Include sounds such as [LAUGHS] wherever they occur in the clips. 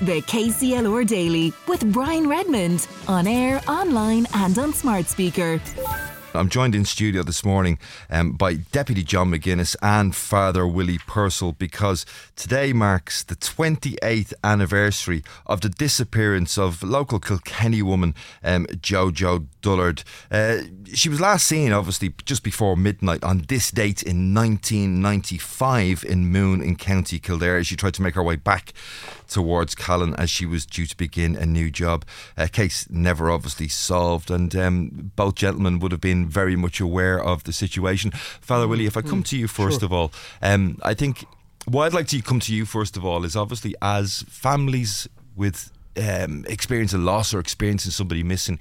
The KCLR Daily with Brian Redmond on air, online, and on smart speaker. I'm joined in studio this morning um, by Deputy John McGuinness and Father Willie Purcell because today marks the 28th anniversary of the disappearance of local Kilkenny woman um, Jojo Dullard. Uh, she was last seen, obviously, just before midnight on this date in 1995 in Moone in County Kildare. As she tried to make her way back towards Callan as she was due to begin a new job. A case never obviously solved, and um, both gentlemen would have been very much aware of the situation. Father Willie, if I come mm, to you first sure. of all, um, I think what I'd like to come to you first of all is obviously as families with um, experience a loss or experiencing somebody missing,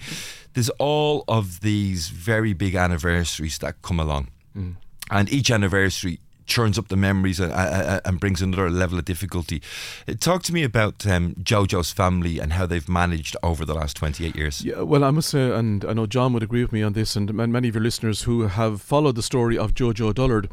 there's all of these very big anniversaries that come along. Mm. And each anniversary churns up the memories and, and, brings another level of difficulty. Uh, talk to me about um, Jojo's family and how they've managed over the last 28 years. Yeah, well, I must say, and I know John would agree with me on this, and many of your listeners who have followed the story of Jojo Dullard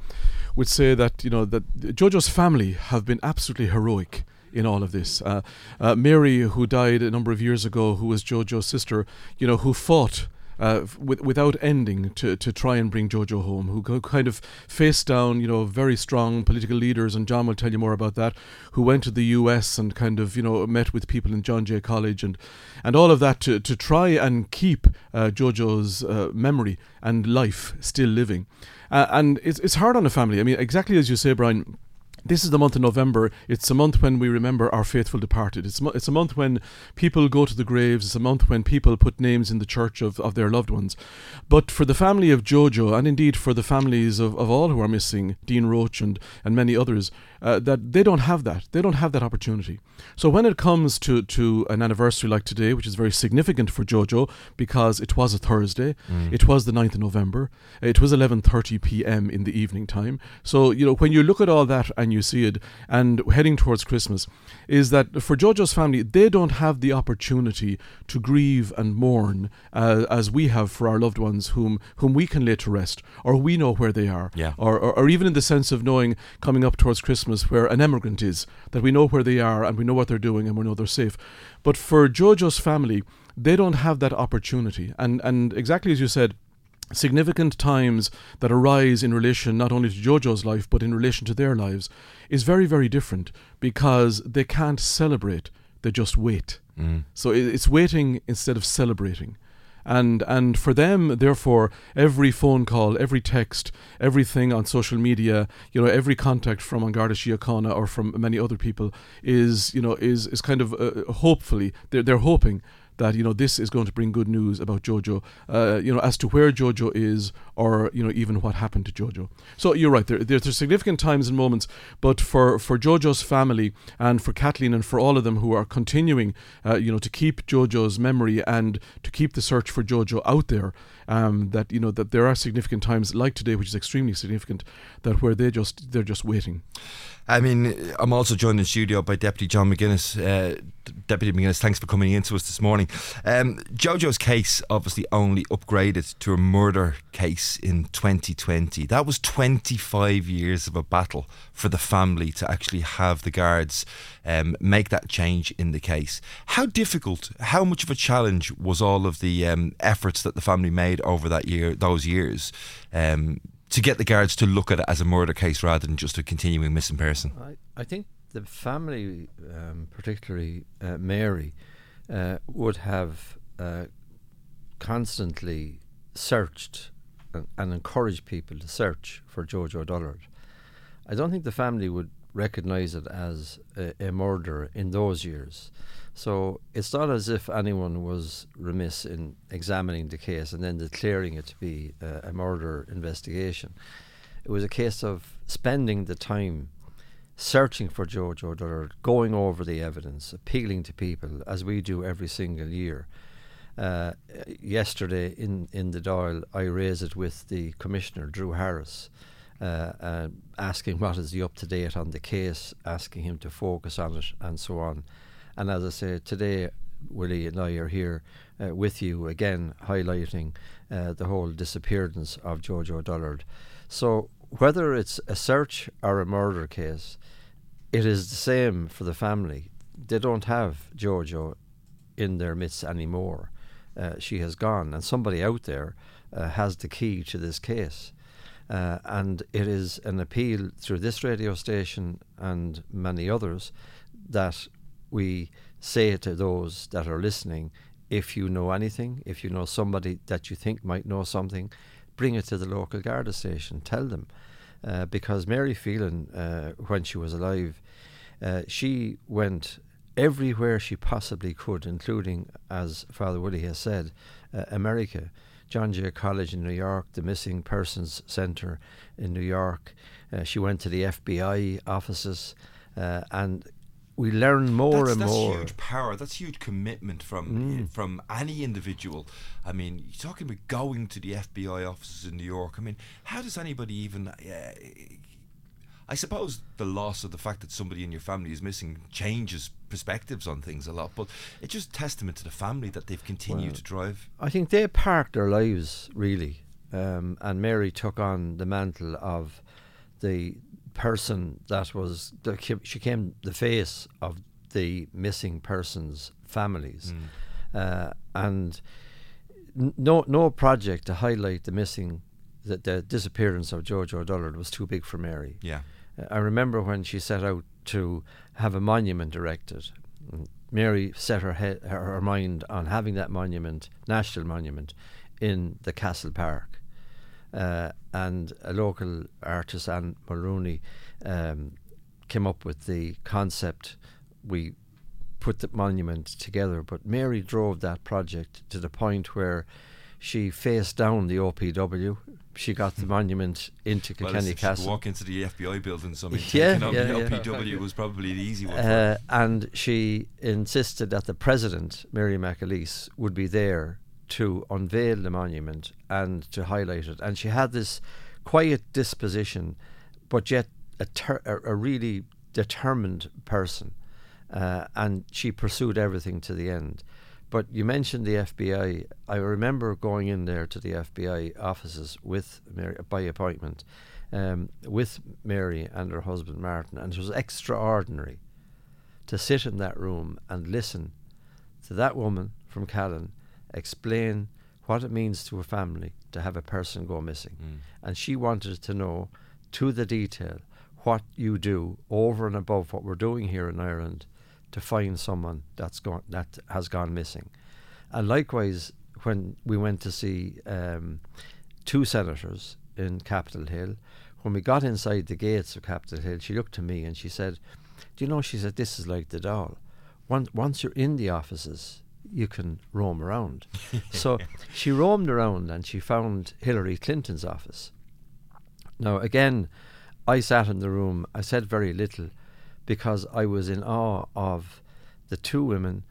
would say that, you know, that Jojo's family have been absolutely heroic in all of this. Uh, uh, Mary, who died a number of years ago, who was Jojo's sister, you know, who fought uh, with, without ending to, to try and bring Jojo home, who kind of faced down, you know, very strong political leaders, and John will tell you more about that, who went to the US and kind of, you know, met with people in John Jay College and, and all of that to, to try and keep uh, Jojo's uh, memory and life still living. Uh, and it's, it's hard on a family. I mean, exactly as you say, Brian this is the month of November. It's a month when we remember our faithful departed. It's, mo- it's a month when people go to the graves. It's a month when people put names in the church of, of their loved ones. But for the family of Jojo, and indeed for the families of, of all who are missing, Dean Roach and, and many others, uh, that they don't have that. They don't have that opportunity. So when it comes to, to an anniversary like today, which is very significant for Jojo because it was a Thursday, mm. it was the 9th of November, it was 11.30 p.m. in the evening time. So, you know, when you look at all that and you see it and heading towards Christmas, is that for Jojo's family, they don't have the opportunity to grieve and mourn uh, as we have for our loved ones whom, whom we can lay to rest or we know where they are. Yeah. Or, or, or even in the sense of knowing coming up towards Christmas Christmas where an emigrant is, that we know where they are and we know what they're doing and we know they're safe. But for Jojo's family, they don't have that opportunity. And, and exactly as you said, significant times that arise in relation not only to Jojo's life but in relation to their lives is very, very different because they can't celebrate, they just wait. Mm. So it's waiting instead of celebrating and and for them therefore every phone call every text everything on social media you know every contact from An Garda Síochána or from many other people is you know is is kind of uh, hopefully they're, they're hoping that you know this is going to bring good news about Jojo, uh, you know, as to where Jojo is, or you know, even what happened to Jojo. So you're right. There, there's significant times and moments, but for for Jojo's family and for Kathleen and for all of them who are continuing, uh, you know, to keep Jojo's memory and to keep the search for Jojo out there, um, that you know that there are significant times like today, which is extremely significant, that where they just they're just waiting. I mean, I'm also joined in studio by Deputy John McGuinness. Uh, Deputy McGuinness, thanks for coming in to us this morning. Um, Jojo's case obviously only upgraded to a murder case in 2020. That was 25 years of a battle for the family to actually have the guards um, make that change in the case. How difficult, how much of a challenge was all of the um, efforts that the family made over that year, those years? Um, to get the guards to look at it as a murder case rather than just a continuing missing person? I, I think the family, um, particularly uh, Mary, uh, would have uh, constantly searched and, and, encouraged people to search for Jojo Dullard. I don't think the family would recognise it as a, a murder in those years. So it's not as if anyone was remiss in examining the case and then declaring it to be a murder investigation. It was a case of spending the time searching for Jojo Dullard, going over the evidence, appealing to people as we do every single year. Uh, yesterday in, in the Dáil, I raised it with the Commissioner, Drew Harris, uh, uh, asking what is the up to date on the case, asking him to focus on it, and so on. And as I say, today, Willie and I are here uh, with you again, highlighting uh, the whole disappearance of Jojo Dullard. So, whether it's a search or a murder case, it is the same for the family. they don't have Jojo in their midst anymore. Uh, she has gone, and somebody out there uh, has the key to this case. Uh, and it is an appeal through this radio station and many others that we say to those that are listening if you know anything, if you know somebody that you think might know something, bring it to the local Garda station. Tell them. Uh, because Mary Phelan, uh, when she was alive, uh, she went everywhere she possibly could, including, as Father Willie has said, uh, America. John Jay College in New York, the Missing Persons Center in New York. Uh, she went to the FBI offices, uh, and we learn more that's, and that's more. huge power. That's huge commitment from Mm. from any individual. I mean, you're talking about going to the FBI offices in New York. I mean, how does anybody even? Uh, I suppose the loss of the fact that somebody in your family is missing changes perspectives on things a lot, but it's just testament to the family that they've continued Well, to drive. I think they parked their lives really, um, and Mary took on the mantle of the person that was the, she came the face of the missing persons families, uh, and no no project to highlight the missing the, the disappearance of Jojo Dullard was too big for Mary. Yeah. Uh, I remember when she set out to have a monument erected. Mary set her, head, her mind on having that monument, national monument, in the Castle Park. Uh, and a local artist, Anne Mulrooney, um, came up with the concept. We put the monument together, but Mary drove that project to the point where she faced down the OPW. She got the monument into Kilkenny could Castle. walk into the FBI building, so I Yeah, yeah, yeah. LPW was probably the easy one. for Uh, her. and she insisted that the president, Mary McAleese, would be there to unveil the monument and to highlight it. And she had this quiet disposition, but yet a, ter- a really determined person. Uh, and she pursued everything to the end. But you mentioned the FBI. I remember going in there to the FBI offices with Mary by appointment, um, with Mary and her husband Martin, and it was extraordinary to sit in that room and listen to that woman from Callan explain what it means to a family to have a person go missing. Mm. And she wanted to know to the detail what you do over and above what we're doing here in Ireland to find someone that's gone that has gone missing. And likewise, when we went to see um, two senators in Capitol Hill, when we got inside the gates of Capitol Hill, she looked to me and she said, "Do you know?" She said, "This is like the Dáil. Once once you're in the offices, you can roam around." [LAUGHS] so she roamed around and she found Hillary Clinton's office. Now again, I sat in the room. I said very little because I was in awe of the two women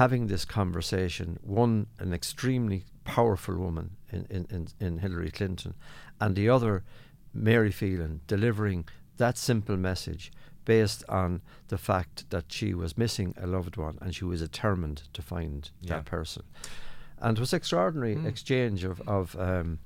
having this conversation. One, an extremely powerful woman in, in, in, in Hillary Clinton, and the other, Mary Phelan, delivering that simple message based on the fact that she was missing a loved one and she was determined to find Yeah. that person. And it was extraordinary Mm. exchange of, of um,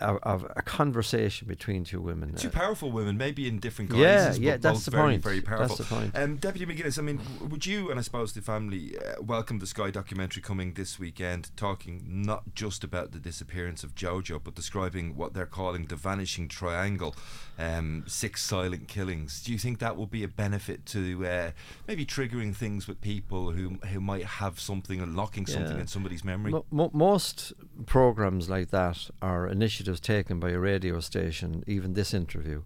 of, a conversation between two women. Two powerful women, maybe in different Yeah, guises, yeah, but that's both the very, point. very powerful. That's the point. Um, Deputy McGuinness, I mean, would you and I suppose the family uh, welcome the Sky documentary coming this weekend, talking not just about the disappearance of Jojo, but describing what they're calling the vanishing triangle, um, six silent killings. Do you think that will be a benefit to uh, maybe triggering things with people who who might have something, unlocking something Yeah. in somebody's memory? Mo- mo- most programs like that are initiatives taken by a radio station. Even this interview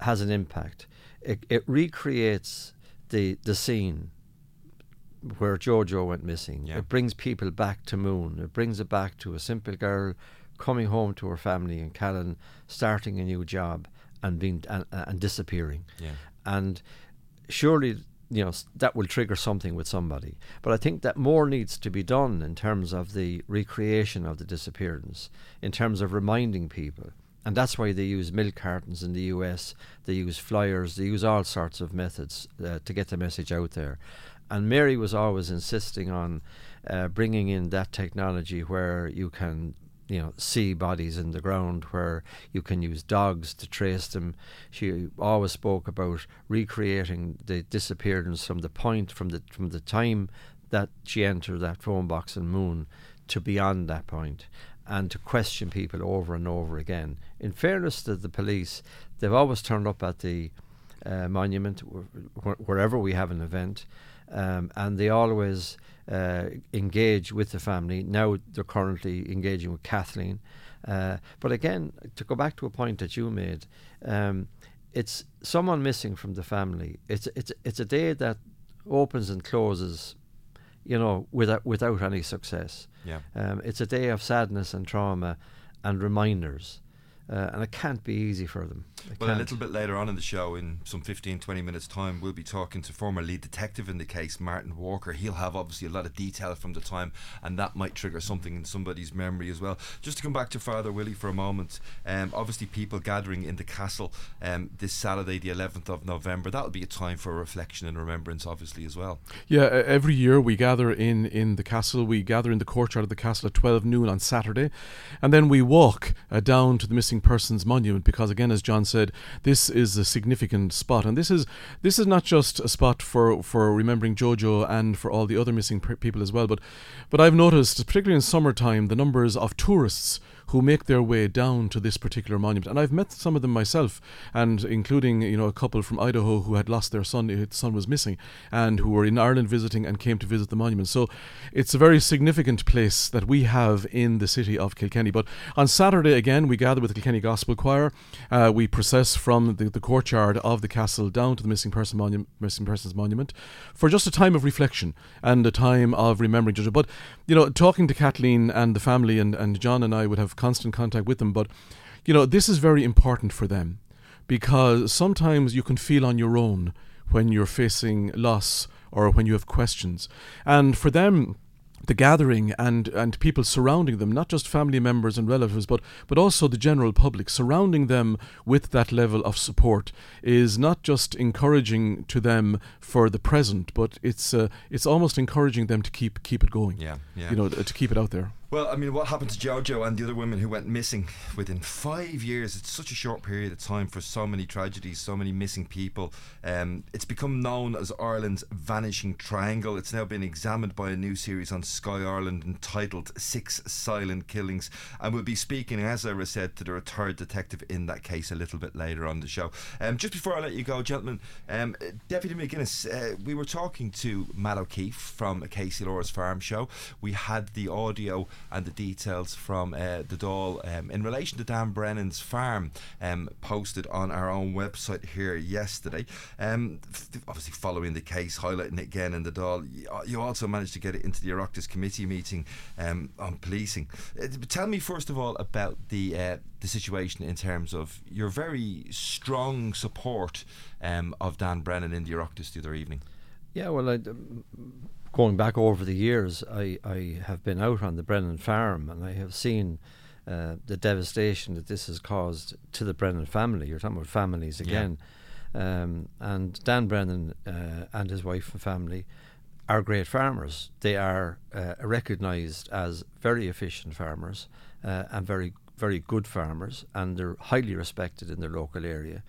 has an impact. It, it recreates the the scene where Jojo went missing. Yeah. It brings people back to Moone. It brings it back to a simple girl coming home to her family in Callan, starting a new job and being and, and disappearing yeah. and surely you know that will trigger something with somebody. But i think that more needs to be done in terms of the recreation of the disappearance in terms of reminding people. And that's why they use milk cartons in the US they use flyers they use all sorts of methods uh, to get the message out there. And Mary was always insisting on uh, bringing in that technology where you can you know, see bodies in the ground where you can use dogs to trace them. She always spoke about recreating the disappearance from the point, from the from the time that she entered that phone box in Moone to beyond that point and to question people over and over again. In fairness to the police, they've always turned up at the uh, monument wh- wherever we have an event, um, and they always uh, engage with the family. Now they're currently engaging with Kathleen. Uh, but again, to go back to a point that you made, um, it's someone missing from the family. It's it's it's a day that opens and closes you know, without without any success. Yeah. Um, it's a day of sadness and trauma and reminders uh, and it can't be easy for them. It well, can't. a little bit later on in the show, in some 15, 20 minutes' time, we'll be talking to former lead detective in the case, Martin Walker. He'll have obviously a lot of detail from the time, and that might trigger something in somebody's memory as well. Just to come back to Father Willie for a moment, um, obviously, people gathering in the castle um, this Saturday, the 11th of November, that'll be a time for reflection and remembrance, obviously, as well. Yeah, every year we gather in, in the castle. We gather in the courtyard of the castle at 12 noon on Saturday, and then we walk uh, down to the missing missing persons monument because again as John said this is a significant spot. And this is this is not just a spot for for remembering Jojo and for all the other missing people as well but but I've noticed particularly in summertime the numbers of tourists who make their way down to this particular monument. And I've met some of them myself, and including you know a couple from Idaho who had lost their son, his son was missing, and who were in Ireland visiting and came to visit the monument. So it's a very significant place that we have in the city of Kilkenny. But on Saturday again, we gather with the Kilkenny Gospel Choir. Uh, we process from the, the courtyard of the castle down to the missing person monu- missing persons monument for just a time of reflection and a time of remembering. But you know, talking to Kathleen and the family and, and John and I would have constant contact with them. But, you know, this is very important for them because sometimes you can feel on your own when you're facing loss or when you have questions. And for them, the gathering and, and people surrounding them, not just family members and relatives, but, but also the general public, surrounding them with that level of support is not just encouraging to them for the present, but it's uh, it's almost encouraging them to keep keep it going. Yeah, yeah. You know, to keep it out there. Well, I mean, what happened to Jojo and the other women who went missing within five years? It's such a short period of time for so many tragedies, so many missing people. Um, it's become known as Ireland's vanishing triangle. It's now been examined by a new series on Sky Ireland entitled Six Silent Killings. And we'll be speaking, as I said, to the retired detective in that case a little bit later on the show. Um, just before I let you go, gentlemen, um, Deputy McGuinness, uh, we were talking to Matt O'Keeffe from KCLR's Farm Show. We had the audio and the details from uh, the Dáil um, in relation to Dan Brennan's farm um, posted on our own website here yesterday. Um, obviously, following the case, highlighting it again in the Dáil, you also managed to get it into the Oireachtas committee meeting um, on policing. Uh, tell me first of all about the uh, the situation in terms of your very strong support um, of Dan Brennan in the Oireachtas the other evening. Yeah, well, I, going back over the years, I, I have been out on the Brennan farm and I have seen uh, the devastation that this has caused to the Brennan family. You're talking about families again. Yeah. Um, and Dan Brennan uh, and his wife and family are great farmers. They are uh, recognised as very efficient farmers uh, and very very good farmers, and they're highly respected in their local area.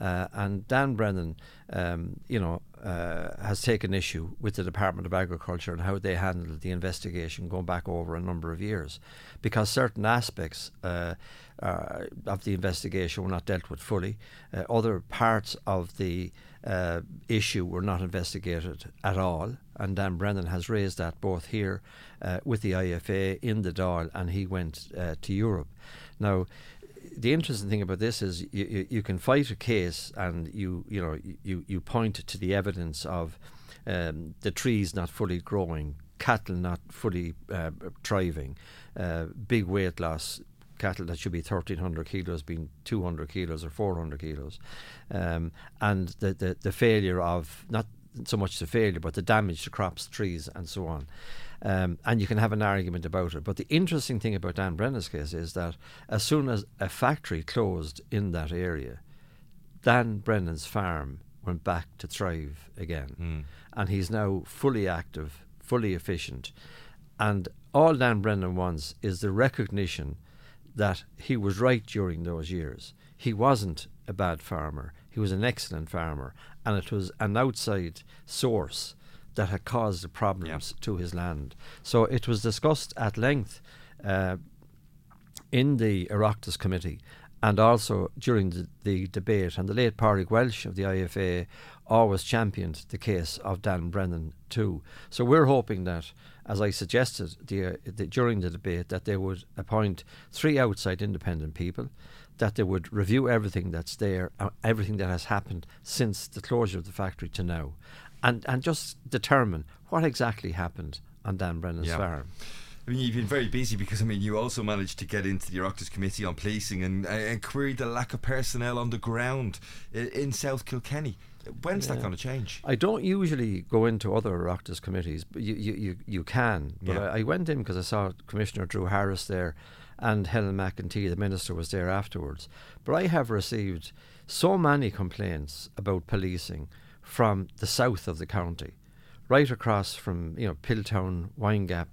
Uh, and Dan Brennan, um, you know, uh, has taken issue with the Department of Agriculture and how they handled the investigation going back over a number of years, because certain aspects uh, uh of the investigation were not dealt with fully. Uh, other parts of the uh, issue were not investigated at all, and Dan Brennan has raised that both here with the IFA in the Dáil, and he went to Europe. Now, the interesting thing about this is you, you, you, can fight a case and you you know you, you point to the evidence of um, the trees not fully growing, cattle not fully uh, thriving, uh, big weight loss, cattle that should be 1300 kilos being 200 kilos or 400 kilos, um, and the, the the failure of not so much the failure but the damage to crops, trees, and so on. Um, and you can have an argument about it. But the interesting thing about Dan Brennan's case is that as soon as a factory closed in that area, Dan Brennan's farm went back to thrive again. Mm. And he's now fully active, fully efficient. And all Dan Brennan wants is the recognition that he was right during those years. He wasn't a bad farmer. He was an excellent farmer, and it was an outside source that had caused the problems yeah. to his land. So it was discussed at length uh, in the Oireachtas committee and also during the, the, debate. And the late Pádraig Walshe of the IFA always championed the case of Dan Brennan too. So we're hoping that, as I suggested the, uh, the, during the debate, that they would appoint three outside independent people that they would review everything that's there, uh, everything that has happened since the closure of the factory to now, and, and just determine what exactly happened on Dan Brennan's yeah. farm. I mean, you've been very busy because I mean, you also managed to get into the Oireachtas Committee on Policing and, uh, and query the lack of personnel on the ground in, in South Kilkenny. When's yeah. that going to change? I don't usually go into other Oireachtas committees, but you you, you, you can. But yeah. I, I, went in because I saw Commissioner Drew Harris there and Helen McEntee, the minister, was there afterwards. But I have received so many complaints about policing from the south of the county, right across from you know Piltown, Windgap,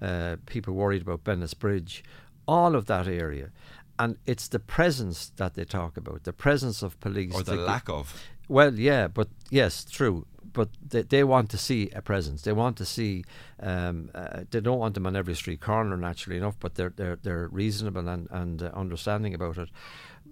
uh, people worried about Bennett's Bridge, all of that area. And it's the presence that they talk about, the presence of police. Or the lack of. Well, yeah, but yes, true but they, they want to see a presence. They want to see. Um, uh, they don't want them on every street corner, naturally enough, but they're they're they're reasonable and and uh, understanding about it.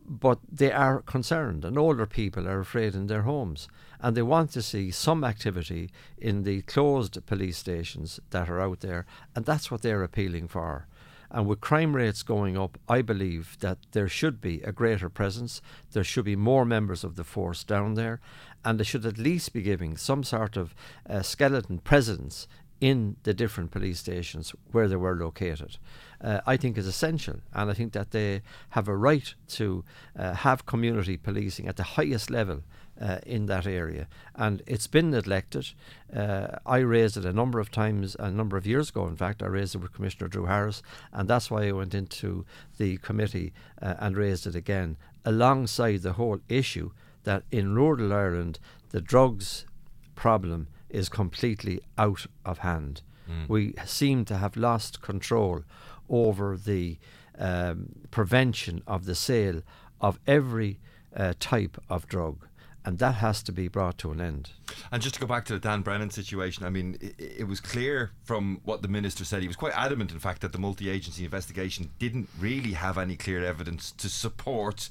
But they are concerned, and older people are afraid in their homes, and they want to see some activity in the closed police stations that are out there, and that's what they're appealing for. And with crime rates going up, I believe that there should be a greater presence. There should be more members of the force down there, and they should at least be giving some sort of uh, skeleton presence in the different police stations where they were located. Uh, I think is essential, and I think that they have a right to uh, have community policing at the highest level uh, in that area. And it's been neglected. Uh, I raised it a number of times, a number of years ago, in fact. I raised it with Commissioner Drew Harris, and that's why I went into the committee uh, and raised it again, alongside the whole issue that in rural Ireland, the drugs problem is completely out of hand. Mm. We seem to have lost control over the um, prevention of the sale of every uh, type of drug and that has to be brought to an end. And just to go back to the Dan Brennan situation, I mean, it, it, was clear from what the minister said, he was quite adamant, in fact, that the multi agency investigation didn't really have any clear evidence to support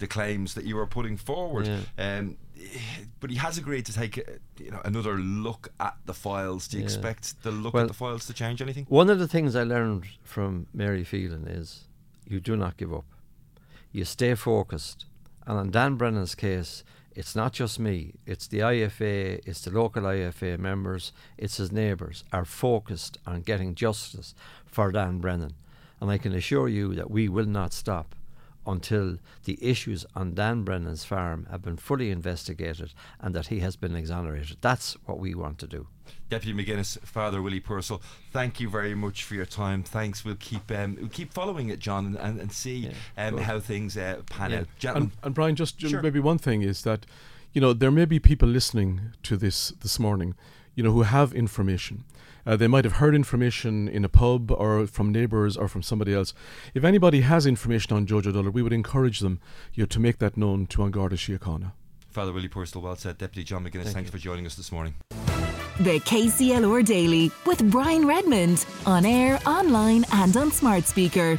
the claims that you were putting forward. Yeah. Um, but he has agreed to take you know another look at the files. Do you yeah. expect the look well, at the files to change anything? One of the things I learned from Mary Phelan is you do not give up. You stay focused. And on Dan Brennan's case, it's not just me, it's the IFA, it's the local IFA members, it's his neighbours, are focused on getting justice for Dan Brennan. And I can assure you that we will not stop until the issues on Dan Brennan's farm have been fully investigated and that he has been exonerated. That's what we want to do. Deputy McGuinness, Father Willie Purcell, thank you very much for your time. Thanks. We'll keep um, we'll keep following it, John, and, and see yeah, um, how things uh, pan yeah. out. And, and, Brian, just sure. maybe one thing is that you know there may be people listening to this this morning, you know, who have information uh, they might have heard information in a pub or from neighbours or from somebody else. If anybody has information on Jojo Dullard, we would encourage them you know, to make that known to An Garda Síochána. Father Willie Purcell, well said. Deputy John McGuinness, Thank thanks you. for joining us this morning. The KCLR Daily with Brian Redmond on air, online, and on smart speaker.